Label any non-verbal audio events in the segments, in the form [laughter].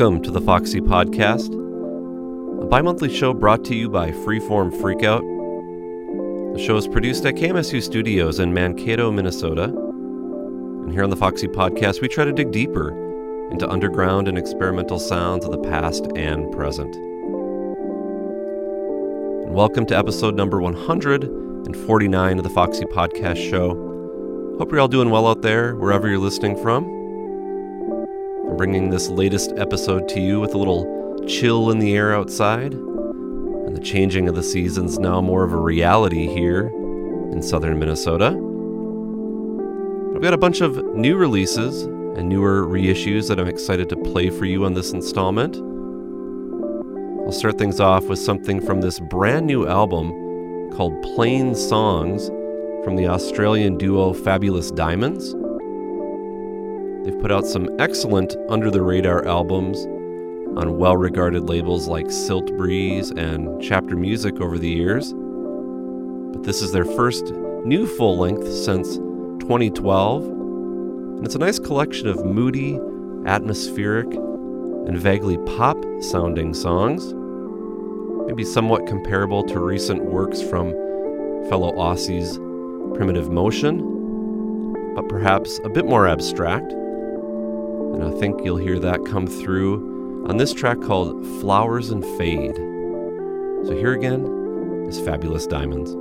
Welcome to the Foxy Podcast, a bi monthly show brought to you by Freeform Freakout. The show is produced at KMSU Studios in Mankato, Minnesota. And here on the Foxy Podcast, we try to dig deeper into underground and experimental sounds of the past and present. And welcome to episode number 149 of the Foxy Podcast Show. Hope you're all doing well out there, wherever you're listening from. Bringing this latest episode to you with a little chill in the air outside, and the changing of the seasons now more of a reality here in southern Minnesota. I've got a bunch of new releases and newer reissues that I'm excited to play for you on this installment. I'll start things off with something from this brand new album called Plain Songs from the Australian duo Fabulous Diamonds. Put out some excellent under the radar albums on well regarded labels like Siltbreeze and Chapter Music over the years. But this is their first new full length since 2012, and it's a nice collection of moody, atmospheric, and vaguely pop sounding songs. Maybe somewhat comparable to recent works from fellow Aussies Primitive Motion, but perhaps a bit more abstract. And I think you'll hear that come through on this track called Flowers and Fade. So here again is Fabulous Diamonds.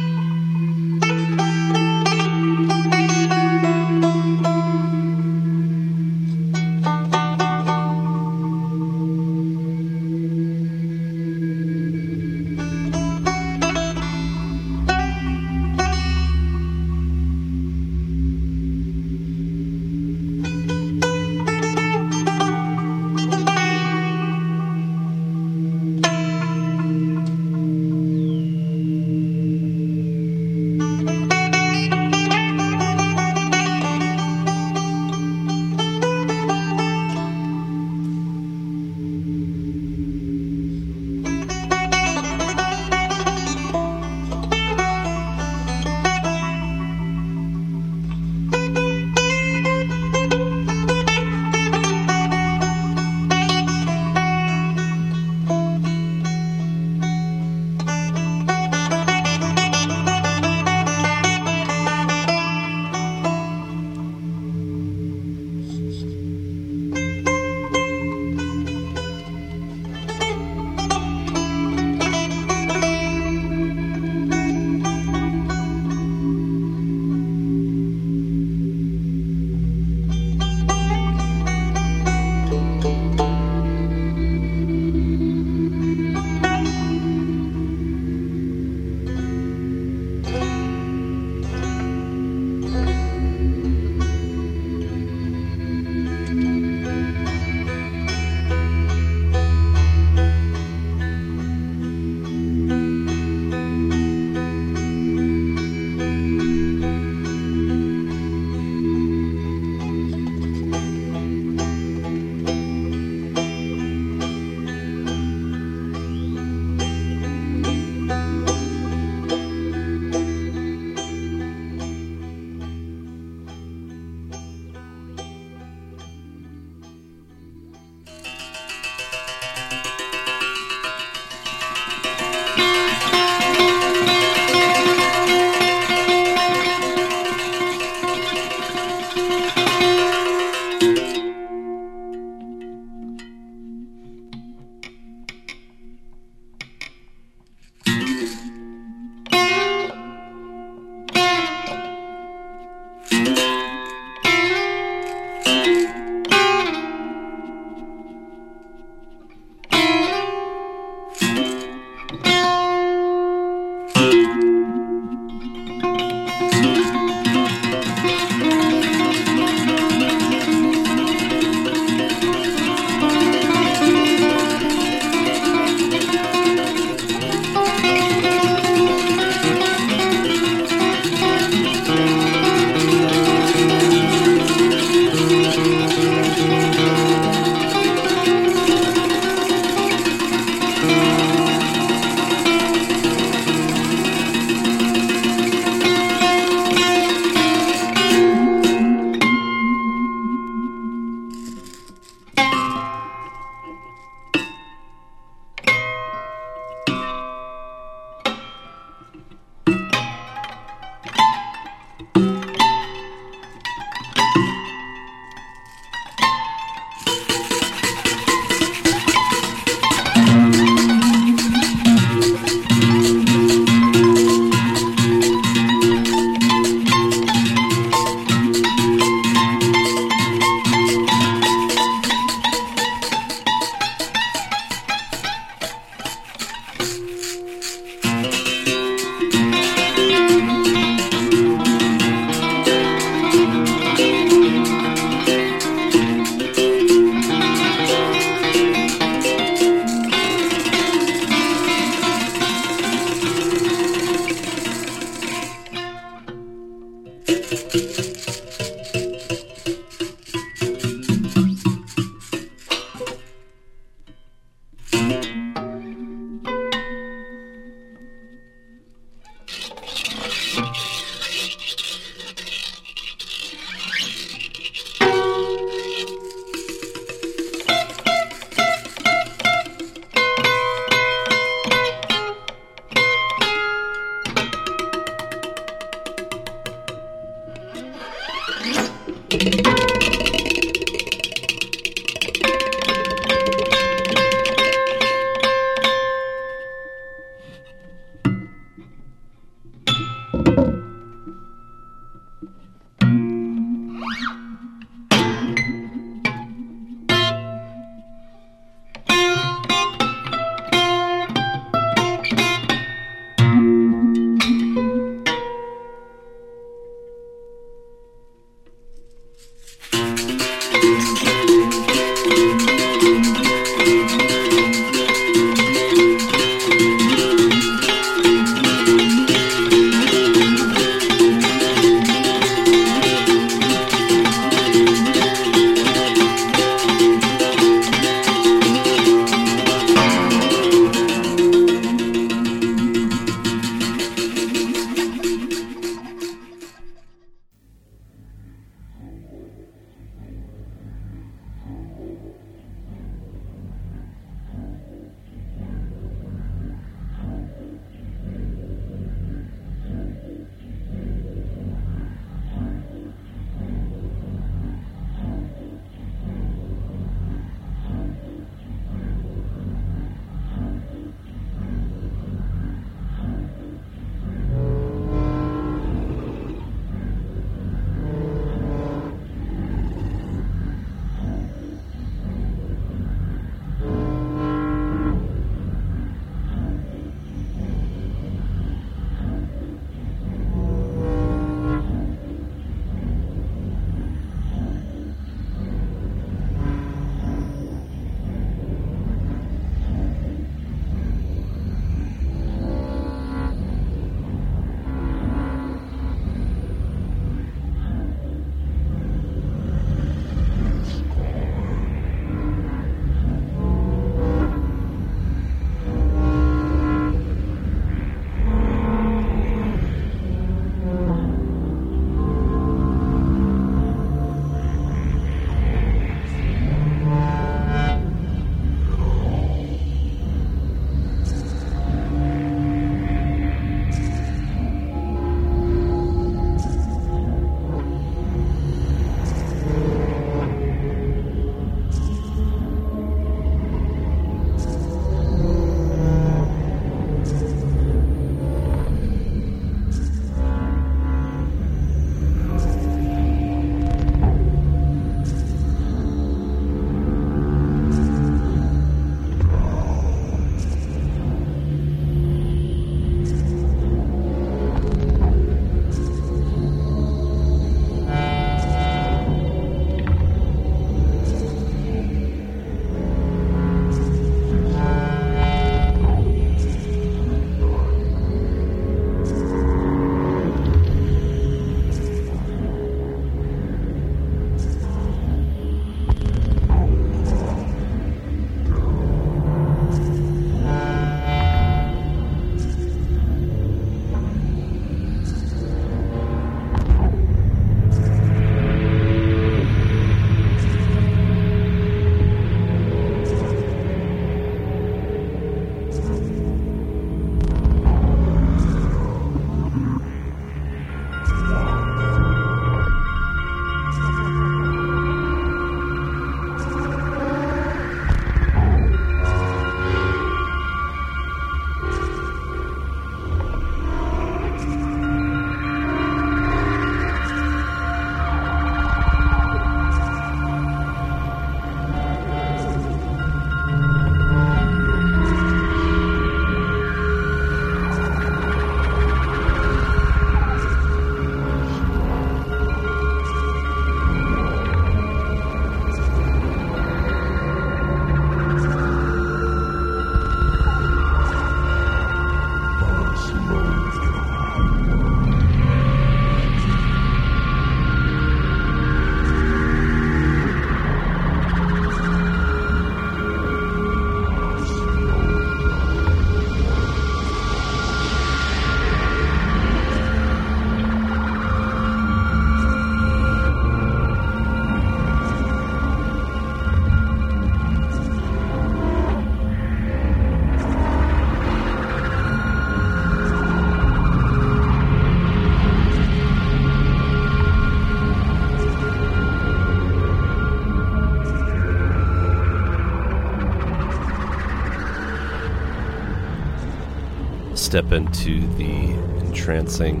Step into the entrancing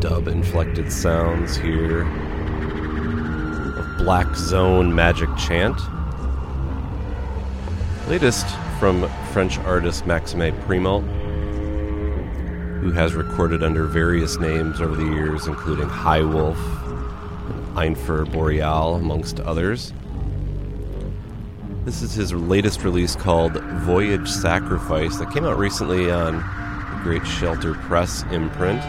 dub inflected sounds here of Black Zone Myth Chant. Latest from French artist Maxime Primo, who has recorded under various names over the years, including High Wolf Einfer Boreal, amongst others. This is his latest release called Voyage Sacrifice that came out recently on the Great Shelter Press imprint.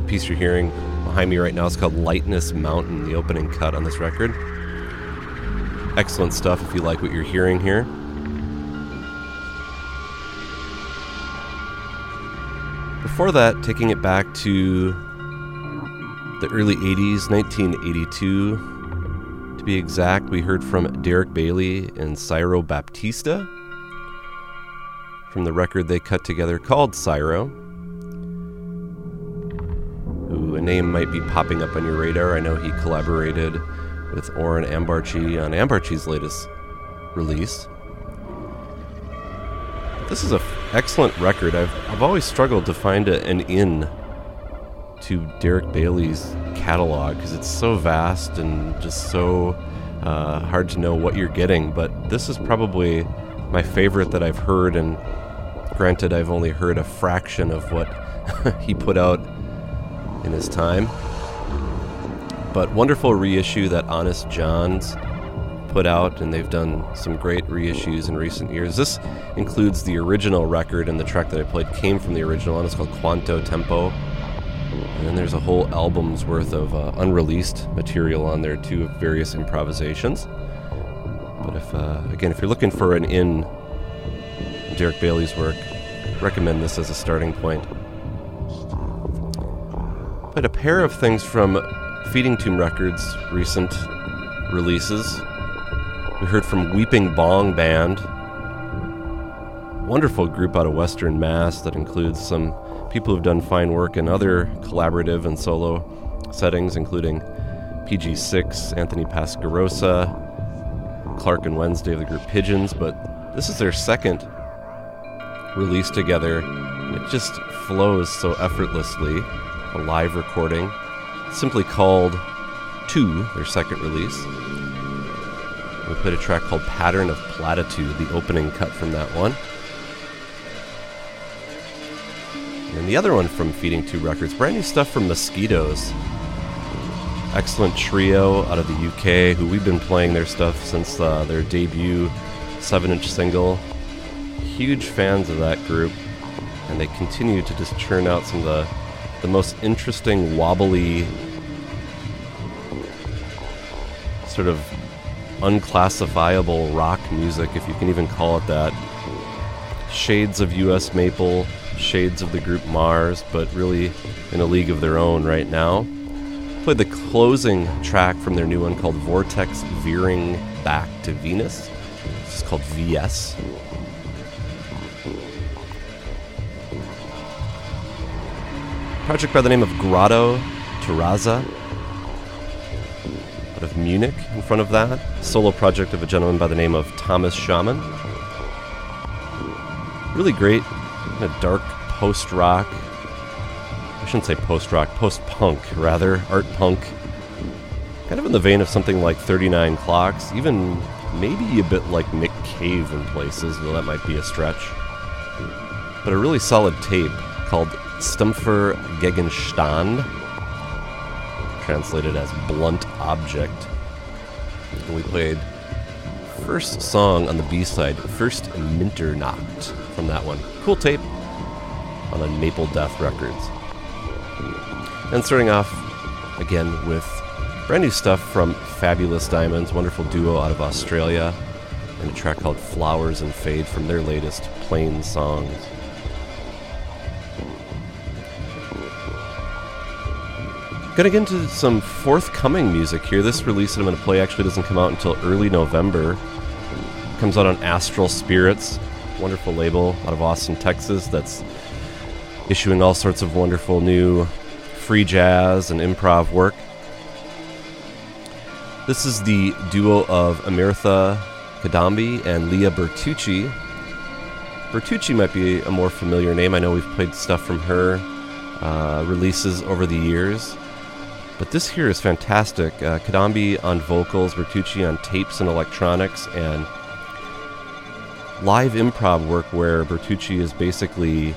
The piece you're hearing behind me right now is called Lightness Mountain, the opening cut on this record. Excellent stuff if you like what you're hearing here. Before that, taking it back to the early 80s, 1982 to be exact, we heard from Derek Bailey and Cyro Baptista from the record they cut together called Cyro. Who a name might be popping up on your radar. I know he collaborated with Oren Ambarchi on Ambarchi's latest release. This is an f- excellent record. I've, I've always struggled to find a, an in to Derek Bailey's catalog because it's so vast and just so uh, hard to know what you're getting. But this is probably my favorite that I've heard, and granted, I've only heard a fraction of what [laughs] he put out in his time. But wonderful reissue that Honest Jon's put out, and they've done some great reissues in recent years. This includes the original record, and the track that I played came from the original, and it's called Quanto Tempo. And then there's a whole album's worth of uh, unreleased material on there too, of various improvisations. But if, uh, again, if you're looking for an in Derek Bailey's work, recommend this as a starting point. But a pair of things from Feeding Tube Records' recent releases. We heard from Weeping Bong Band, wonderful group out of Western Mass that includes some people who've done fine work in other collaborative and solo settings, including PG6, Anthony Pasquarosa, Clark and Wednesday of the group Pigeons. But this is their second release together, and it just flows so effortlessly. A live recording, simply called Two, their second release. We played a track called Pattern of Platitude, the opening cut from that one. And the other one from Feeding Tube Records, brand new stuff from Mosquitoes. Excellent trio out of the UK who we've been playing their stuff since uh, their debut 7 inch single. Huge fans of that group, and they continue to just churn out some of the, the most interesting, wobbly, sort of unclassifiable rock music, if you can even call it that. Shades of US Maple, shades of the group Mars, but really in a league of their own right now. Played the closing track from their new one called Vortex Veering Back to Venus. It's called VS. Project by the name of Grotto Terraza out of Munich in front of that. Solo project of a gentleman by the name of Thomas Shaman. Really great kind of dark post rock. I shouldn't say post rock, post punk rather, art punk. Kind of in the vein of something like 39 Clocks, even maybe a bit like Nick Cave in places, though that might be a stretch. But a really solid tape called Stumpfer Gegenstand, translated as Blunt Object. And we played first song on the B side, First Minternacht from that one. Cool tape on Maple Death Records. And starting off again with brand new stuff from Fabulous Diamonds, wonderful duo out of Australia, and a track called Flowers and Fade from their latest Plain Songs. Gonna get into some forthcoming music here. This release that I'm gonna play actually doesn't come out until early November. comes out on Astral Spirits, wonderful label out of Austin, Texas, that's issuing all sorts of wonderful new free jazz and improv work. This is the duo of Amirtha Kidambi and Lea Bertucci Bertucci might be a more familiar name. I know we've played stuff from her uh, releases over the years. But this here is fantastic. Uh, Kidambi on vocals, Bertucci on tapes and electronics, and live improv work where Bertucci is basically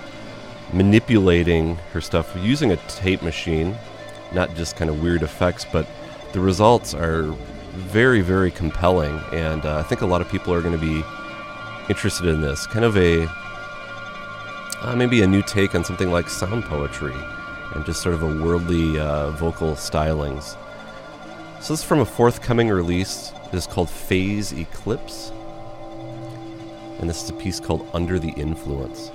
manipulating her stuff using a tape machine, not just kind of weird effects, but the results are very, very compelling. And uh, I think a lot of people are going to be interested in this. Kind of a uh, maybe a new take on something like sound poetry and just sort of a worldly uh, vocal stylings. So this is from a forthcoming release. It is called Phase Eclipse. And this is a piece called Under the Influence.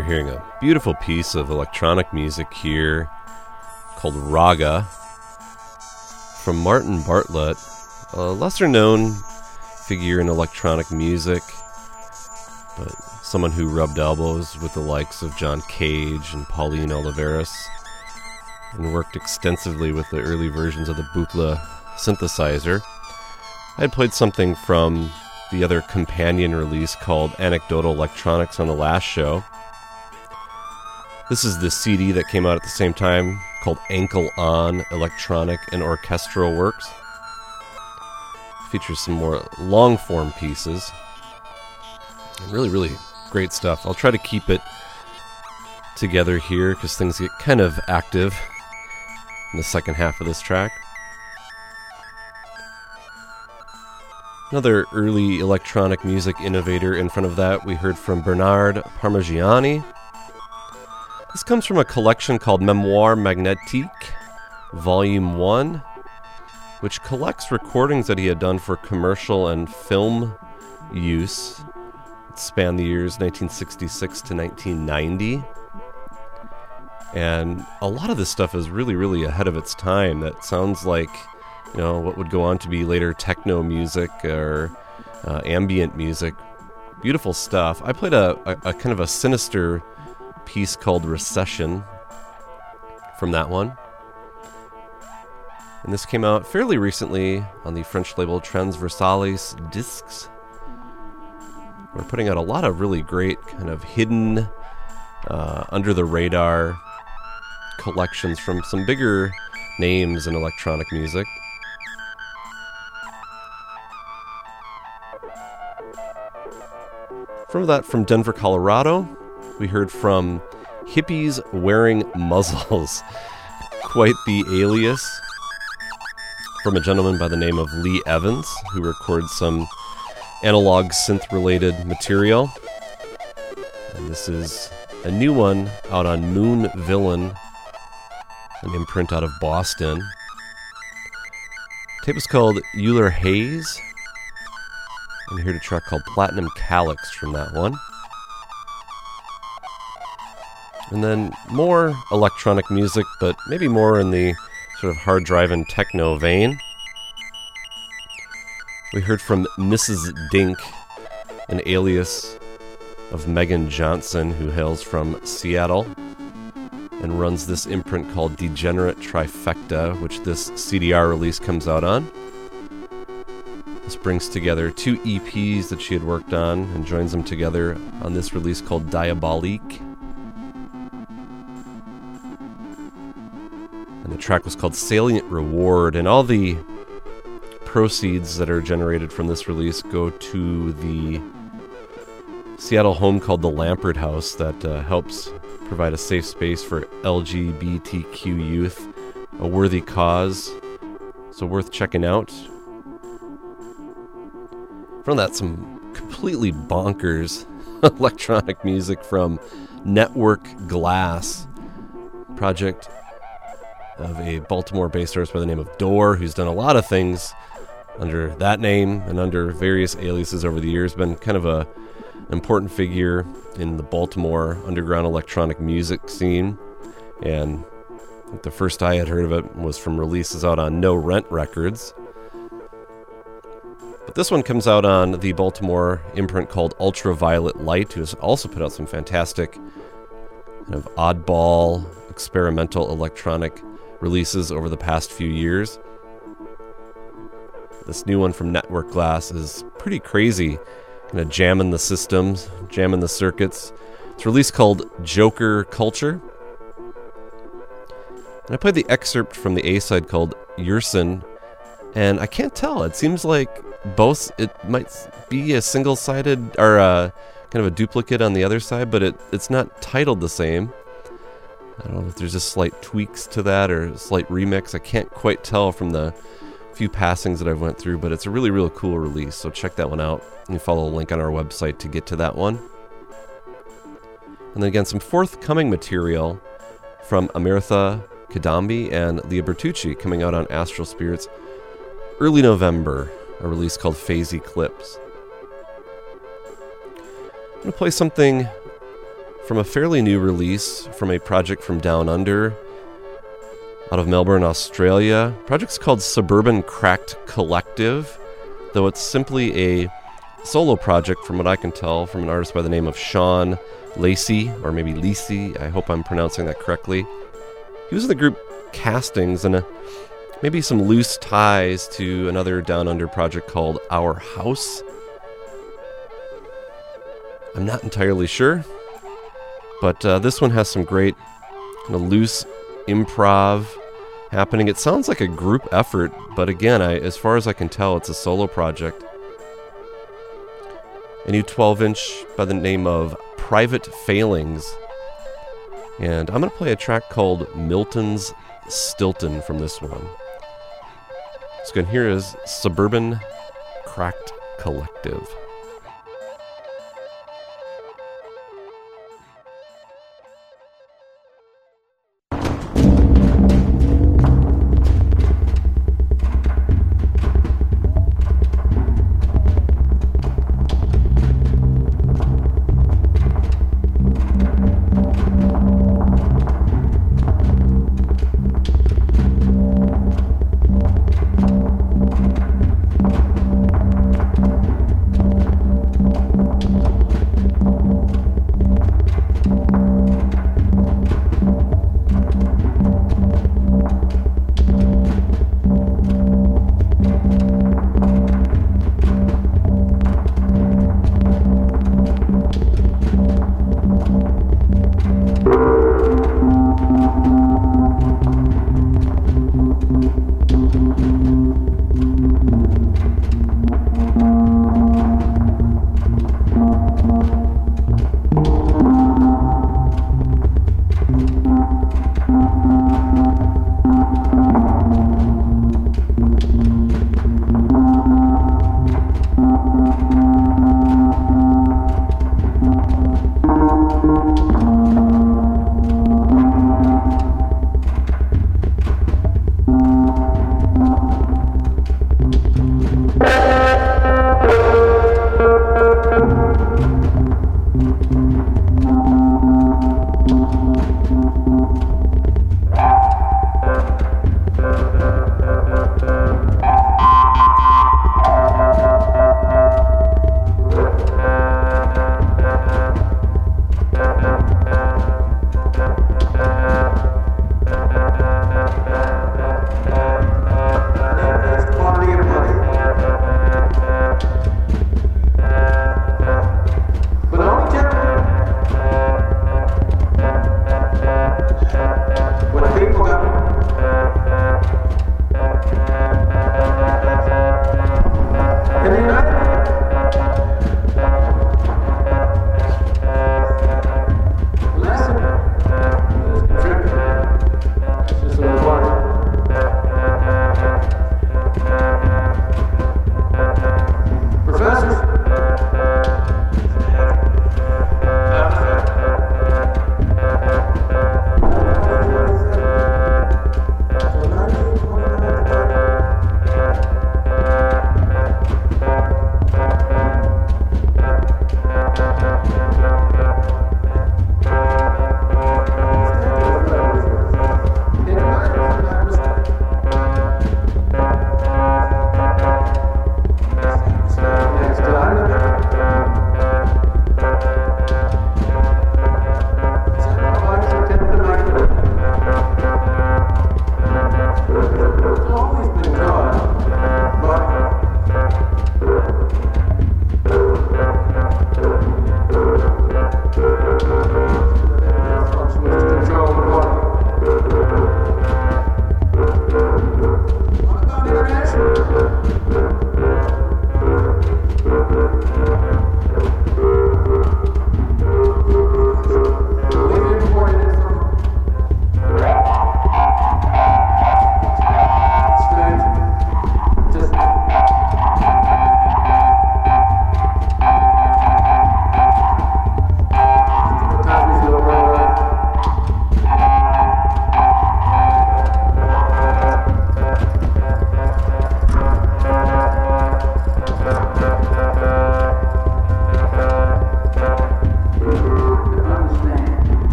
You're hearing a beautiful piece of electronic music here called Raga from Martin Bartlett, a lesser known figure in electronic music, but someone who rubbed elbows with the likes of John Cage and Pauline Oliveros and worked extensively with the early versions of the Buchla synthesizer. I played something from the other companion release called Anecdotal Electronics on the last show. This is the CD that came out at the same time called Ankle On Electronic and Orchestral Works. Features some more long form pieces. And Really, really great stuff. I'll try to keep it together here because things get kind of active in the second half of this track. Another early electronic music innovator in front of that, we heard from Bernard Parmegiani. This comes from a collection called Memoire Magnétique, Volume 1, which collects recordings that he had done for commercial and film use. It spanned the years 1966 to 1990. And a lot of this stuff is really, really ahead of its time. That sounds like, you know, what would go on to be later techno music or uh, ambient music. Beautiful stuff. I played a, a, a kind of a sinister piece called Recession from that one. And this came out fairly recently on the French label Transversales Discs. We're putting out a lot of really great, kind of hidden, uh, under the radar collections from some bigger names in electronic music. From that, from Denver, Colorado, we heard from Hippies Wearing Muzzles. [laughs] Quite the alias from a gentleman by the name of Lee Evans, who records some analog synth related material. And this is a new one out on Moon Villain, an imprint out of Boston. tape is called Euler Haze. And we heard a track called Platinum Calyx from that one. And then more electronic music, but maybe more in the sort of hard driving techno vein. We heard from Mrs. Dink, an alias of Megan Johnson, who hails from Seattle and runs this imprint called Degenerate Trifecta, which this CDR release comes out on. This brings together two EPs that she had worked on and joins them together on this release called Diabolique. And the track was called Salient Reward, and all the proceeds that are generated from this release go to the Seattle home called the Lambert House that uh, helps provide a safe space for LGBTQ youth, a worthy cause, so worth checking out. From that, some completely bonkers [laughs] electronic music from Network Glass, project of a Baltimore based artist by the name of Door, who's done a lot of things under that name and under various aliases over the years. Been kind of a important figure in the Baltimore underground electronic music scene. And the first I had heard of it was from releases out on No Rent Records. But this one comes out on the Baltimore imprint called Ultraviolet Light, who has also put out some fantastic kind of oddball experimental electronic releases over the past few years. This new one from Network Glass is pretty crazy, kind of jamming the systems, jamming the circuits. It's a release called Joker Culture. And I played the excerpt from the A side called Yersin, and I can't tell. It seems like both, it might be a single sided or a, kind of a duplicate on the other side, but it, it's not titled the same. I don't know if there's just slight tweaks to that or a slight remix. I can't quite tell from the few passings that I've went through, but it's a really, really cool release. So check that one out. And follow the link on our website to get to that one. And then again, some forthcoming material from Amirtha Kidambi and Lea Bertucci coming out on Astral Spirits early November, a release called Phase Eclipse. I'm going to play something from a fairly new release from a project from Down Under out of Melbourne, Australia. project's called Suburban Cracked Collective, though it's simply a solo project from what I can tell from an artist by the name of Sean Lacey, or maybe Lacey. I hope I'm pronouncing that correctly. He was in the group Castings and uh, maybe some loose ties to another Down Under project called Our House. I'm not entirely sure, but uh, this one has some great kind of loose improv happening. It sounds like a group effort, but again, I, as far as I can tell, it's a solo project. A new 12 inch by the name of Private Failings. And I'm going to play a track called Milton's Stilton from this one. So, again, here is Suburban Cracked Collective.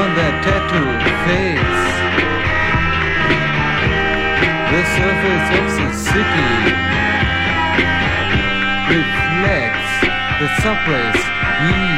on their tattooed face. The surface of the city reflects the subways.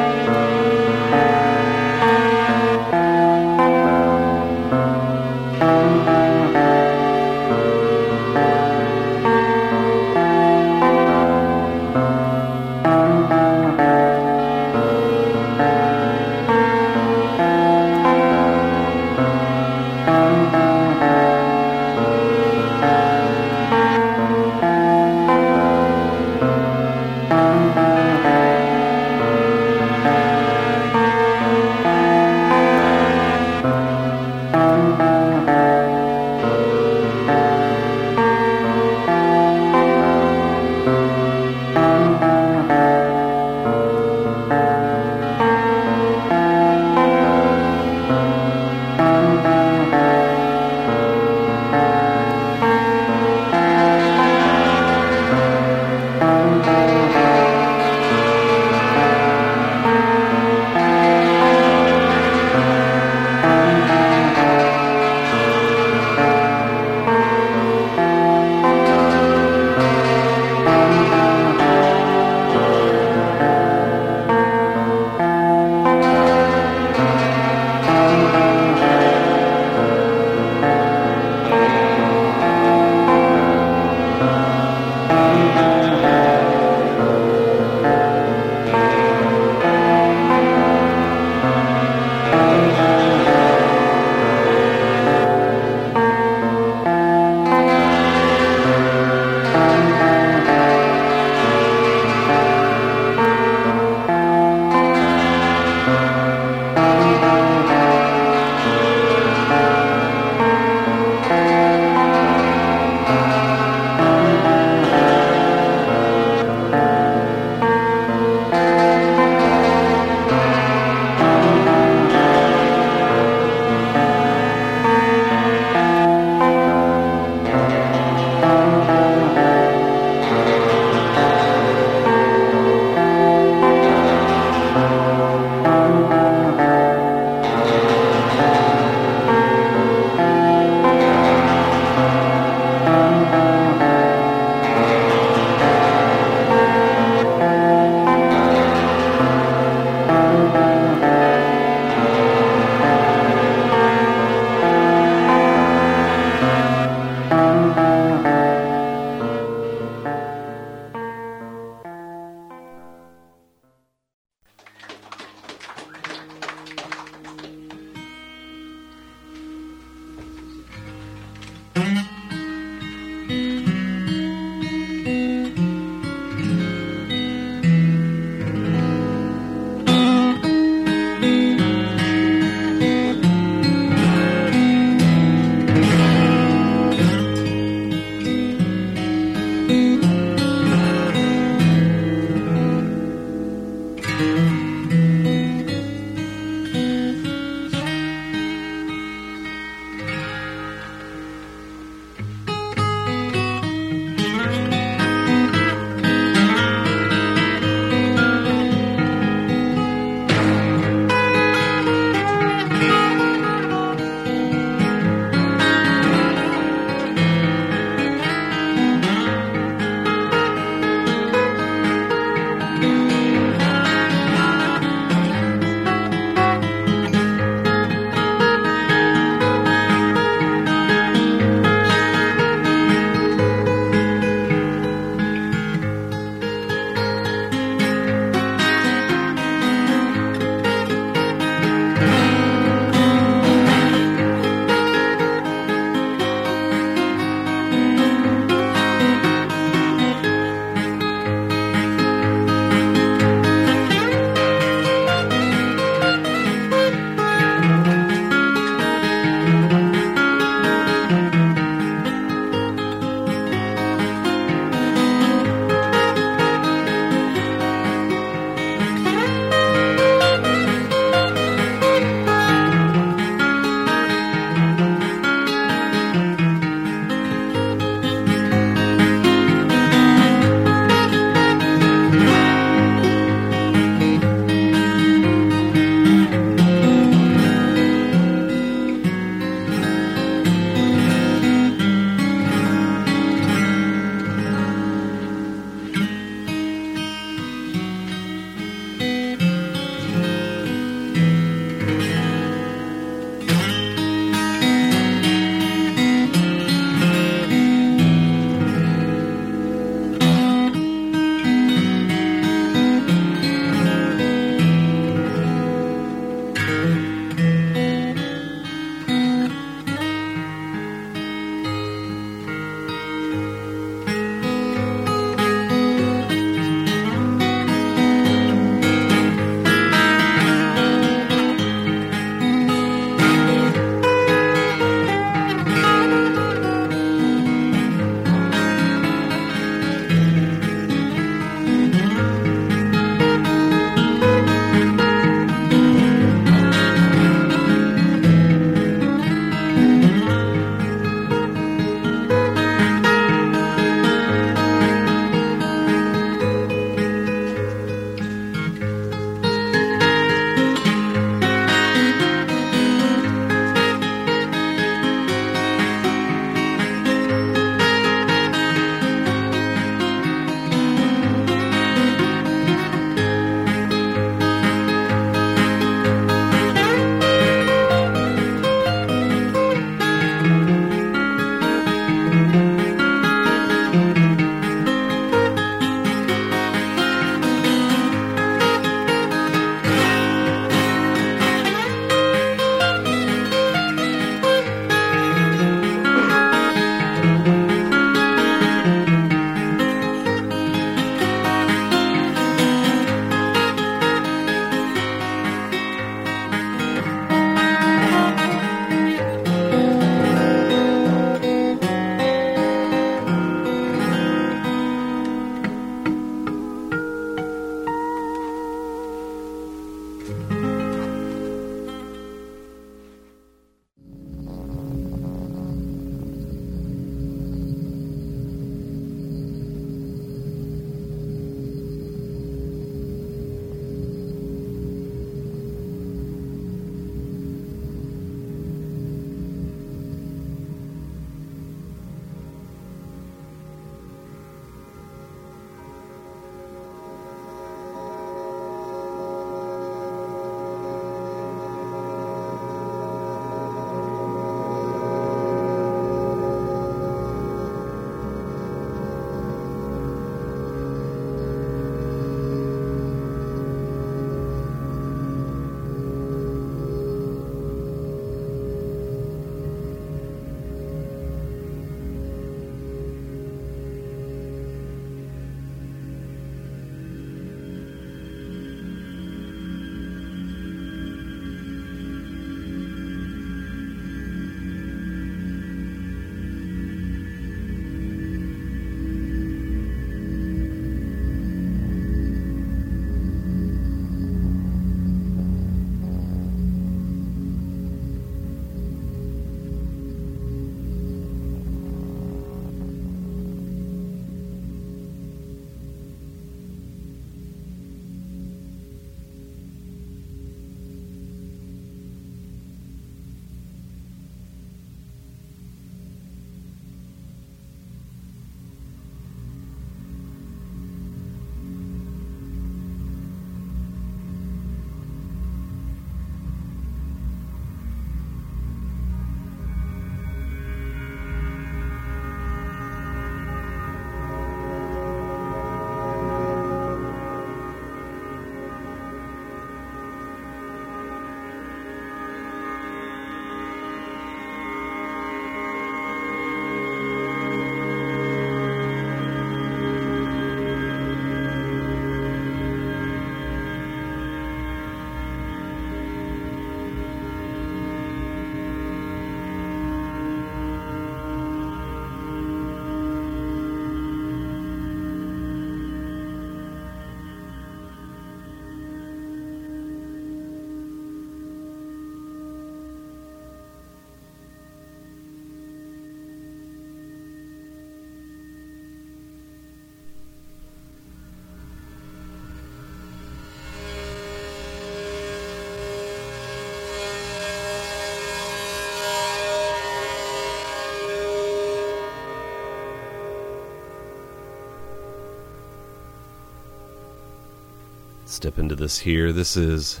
Step into this here. This is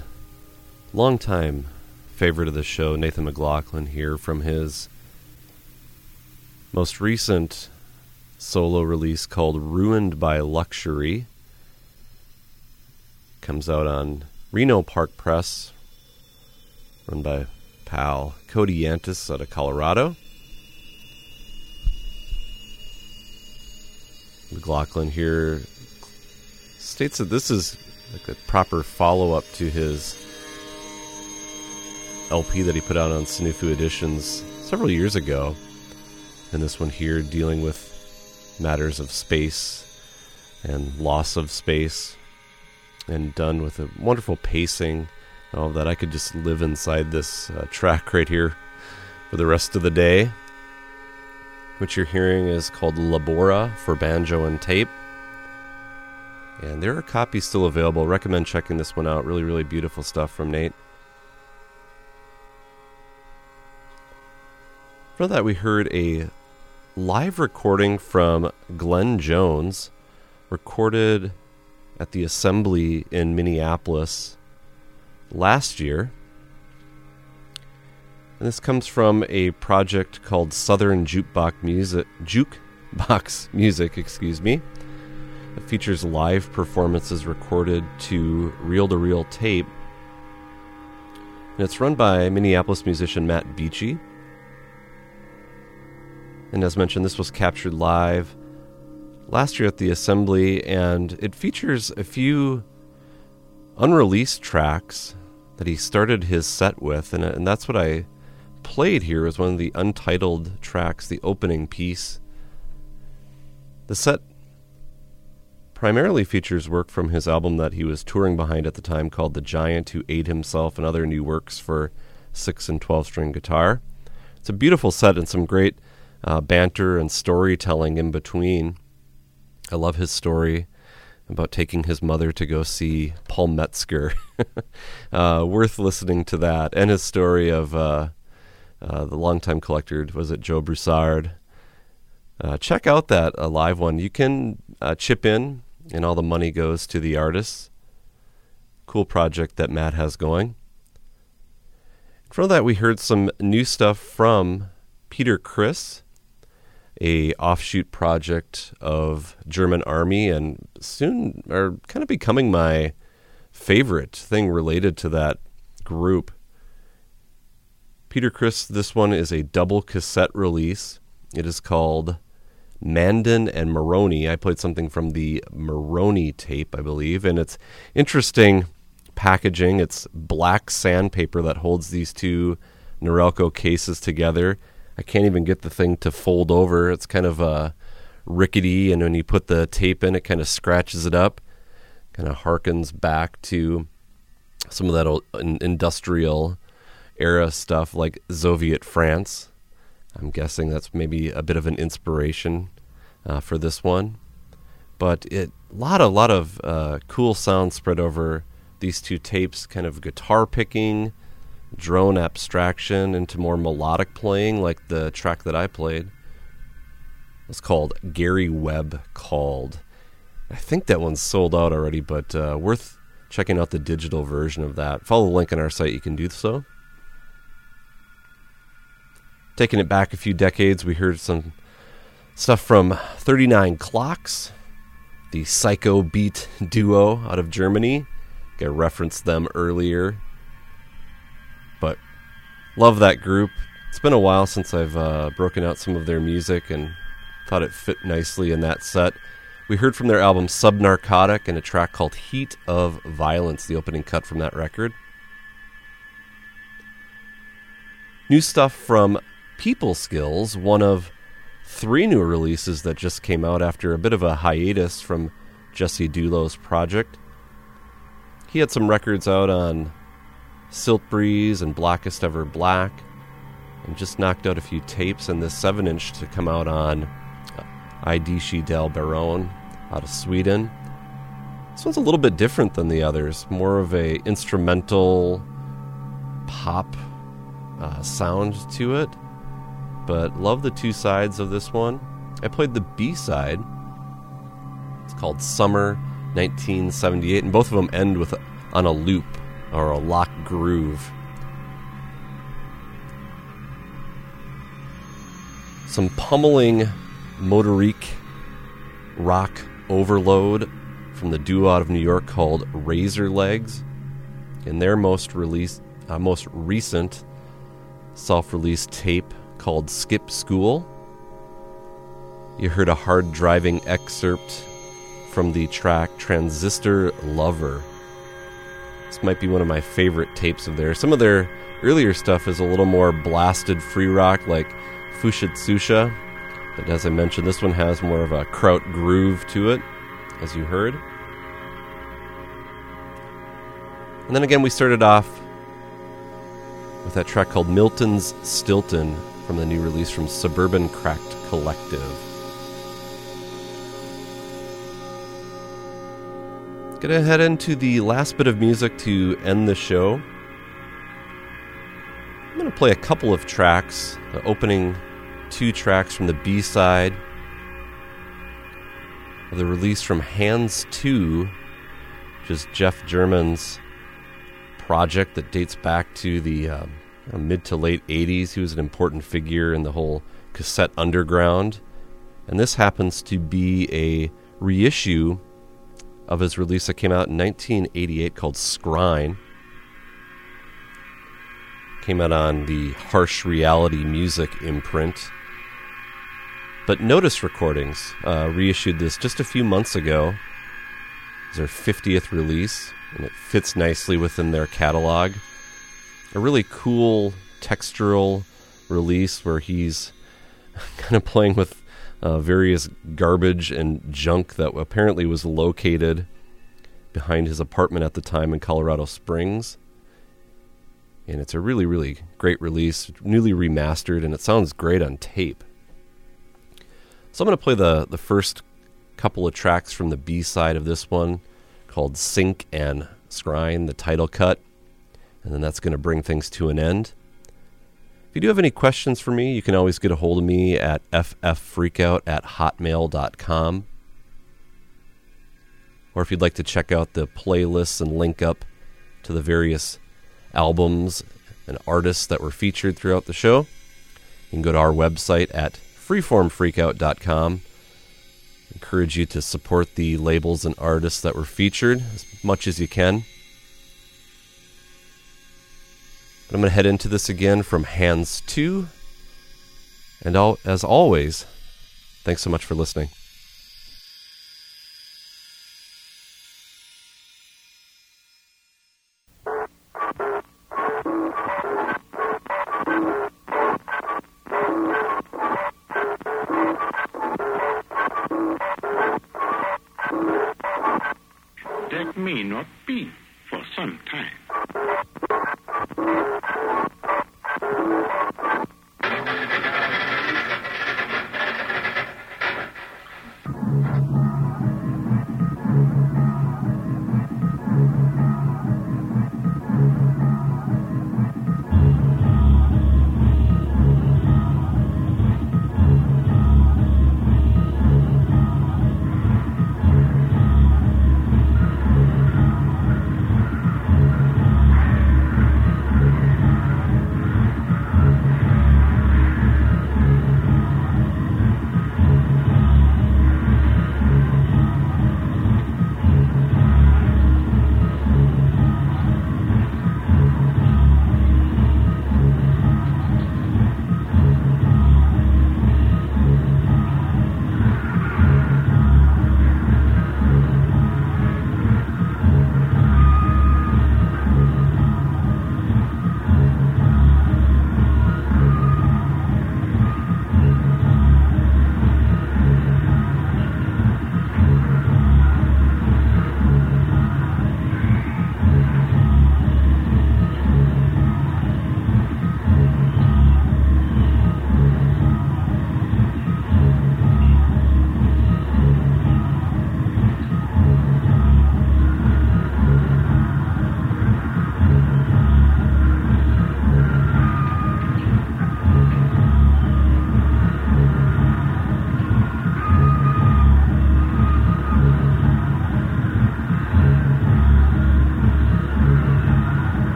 longtime favorite of the show, Nathan McLaughlin here from his most recent solo release called Ruined by Luxury. Comes out on Reno Park Press, run by pal Cody Yantis out of Colorado. McLaughlin here states that this is like a proper follow up to his LP that he put out on Snufu Editions several years ago. And this one here dealing with matters of space and loss of space and done with a wonderful pacing. All that I could just live inside this uh, track right here for the rest of the day. What you're hearing is called Labora for banjo and tape. And there are copies still available. Recommend checking this one out. Really, really beautiful stuff from Nate. For that, we heard a live recording from Glenn Jones, recorded at the Assembly in Minneapolis last year. And this comes from a project called Southern Jukebox Music, Jukebox Music, excuse me. It features live performances recorded to reel-to-reel tape. And it's run by Minneapolis musician Matt Beachy. And as mentioned, this was captured live last year at the Assembly, and it features a few unreleased tracks that he started his set with, and, and that's what I played here was one of the untitled tracks, the opening piece. The set primarily features work from his album that he was touring behind at the time called The Giant Who Ate Himself and other new works for 6 and 12 string guitar. It's a beautiful set and some great uh, banter and storytelling in between. I love his story about taking his mother to go see Paul Metzger. [laughs] uh, worth listening to that, and his story of uh, uh, the longtime collector was it Joe Bussard. Uh, check out that uh, live one. You can uh, chip in, and all the money goes to the artists. Cool project that Matt has going. From that, we heard some new stuff from Peter Chris, a offshoot project of German Army, and soon are kind of becoming my favorite thing related to that group. Peter Chris, this one is a double cassette release. It is called Mandan and Moroni. I played something from the Moroni tape, I believe, and it's interesting packaging. It's black sandpaper that holds these two Norelco cases together I can't even get the thing to fold over. It's kind of uh, rickety, and when you put the tape in, it kind of scratches it up. Kind of harkens back to some of that old industrial era stuff like Zoviet France. I'm guessing that's maybe a bit of an inspiration uh, for this one. But it a lot, a lot of uh, cool sounds spread over these two tapes. Kind of guitar picking, drone abstraction into more melodic playing, like the track that I played. It's called Gary Webb Called. I think that one's sold out already, but uh, worth checking out the digital version of that. Follow the link on our site, you can do so. Taking it back a few decades, we heard some stuff from 39 Clocks, the psycho beat duo out of Germany. I referenced them earlier but love that group. It's been a while since I've uh, broken out some of their music and thought it fit nicely in that set. We heard from their album Subnarcotic and a track called Heat of Violence, the opening cut from that record. New stuff from People Skills, one of three new releases that just came out after a bit of a hiatus from Jesse Dulo's project. He had some records out on Siltbreeze and Blackest Ever Black, and just knocked out a few tapes and this 7 inch to come out on I Dischi del Barone out of Sweden. This one's a little bit different than the others, more of a instrumental pop uh, sound to it. But love the two sides of this one. I played the B side. It's called Summer 1978, and both of them end with on a loop or a lock groove. Some pummeling motorik rock overload from the duo out of New York called Razor Legs. In their most released, uh, most recent self-released tape called Skip School, you heard a hard driving excerpt from the track Transistor Lover. This might be one of my favorite tapes of theirs. Some of their earlier stuff is a little more blasted free rock, like Fushitsusha. But as I mentioned, this one has more of a kraut groove to it, as you heard. And then again, we started off with that track called Milton's Stilton from the new release from Suburban Cracked Collective. Gonna head into the last bit of music to end the show. I'm gonna play a couple of tracks, the opening two tracks from the B side of the release from Hands To, which is Jeff German's project that dates back to the uh, mid to late 80s. He was an important figure in the whole cassette underground. And this happens to be a reissue of his release that came out in 1988 called Scrine. Came out on the Harsh Reality Music imprint. But Notice Recordings uh, reissued this just a few months ago. It's their 50th release, and it fits nicely within their catalog. A really cool textural release where he's [laughs] kind of playing with uh, various garbage and junk that apparently was located behind his apartment at the time in Colorado Springs. And it's a really, really great release, newly remastered, and it sounds great on tape. So I'm going to play the, the first couple of tracks from the B side of this one called Sink and Scrine, the title cut. And then that's going to bring things to an end. If you do have any questions for me, you can always get a hold of me at fffreakout at hotmail.com. Or if you'd like to check out the playlists and link up to the various albums and artists that were featured throughout the show, you can go to our website at freeformfreakout.com. Encourage you to support the labels and artists that were featured as much as you can. But I'm going to head into this again from Hands To. And all, as always, thanks so much for listening.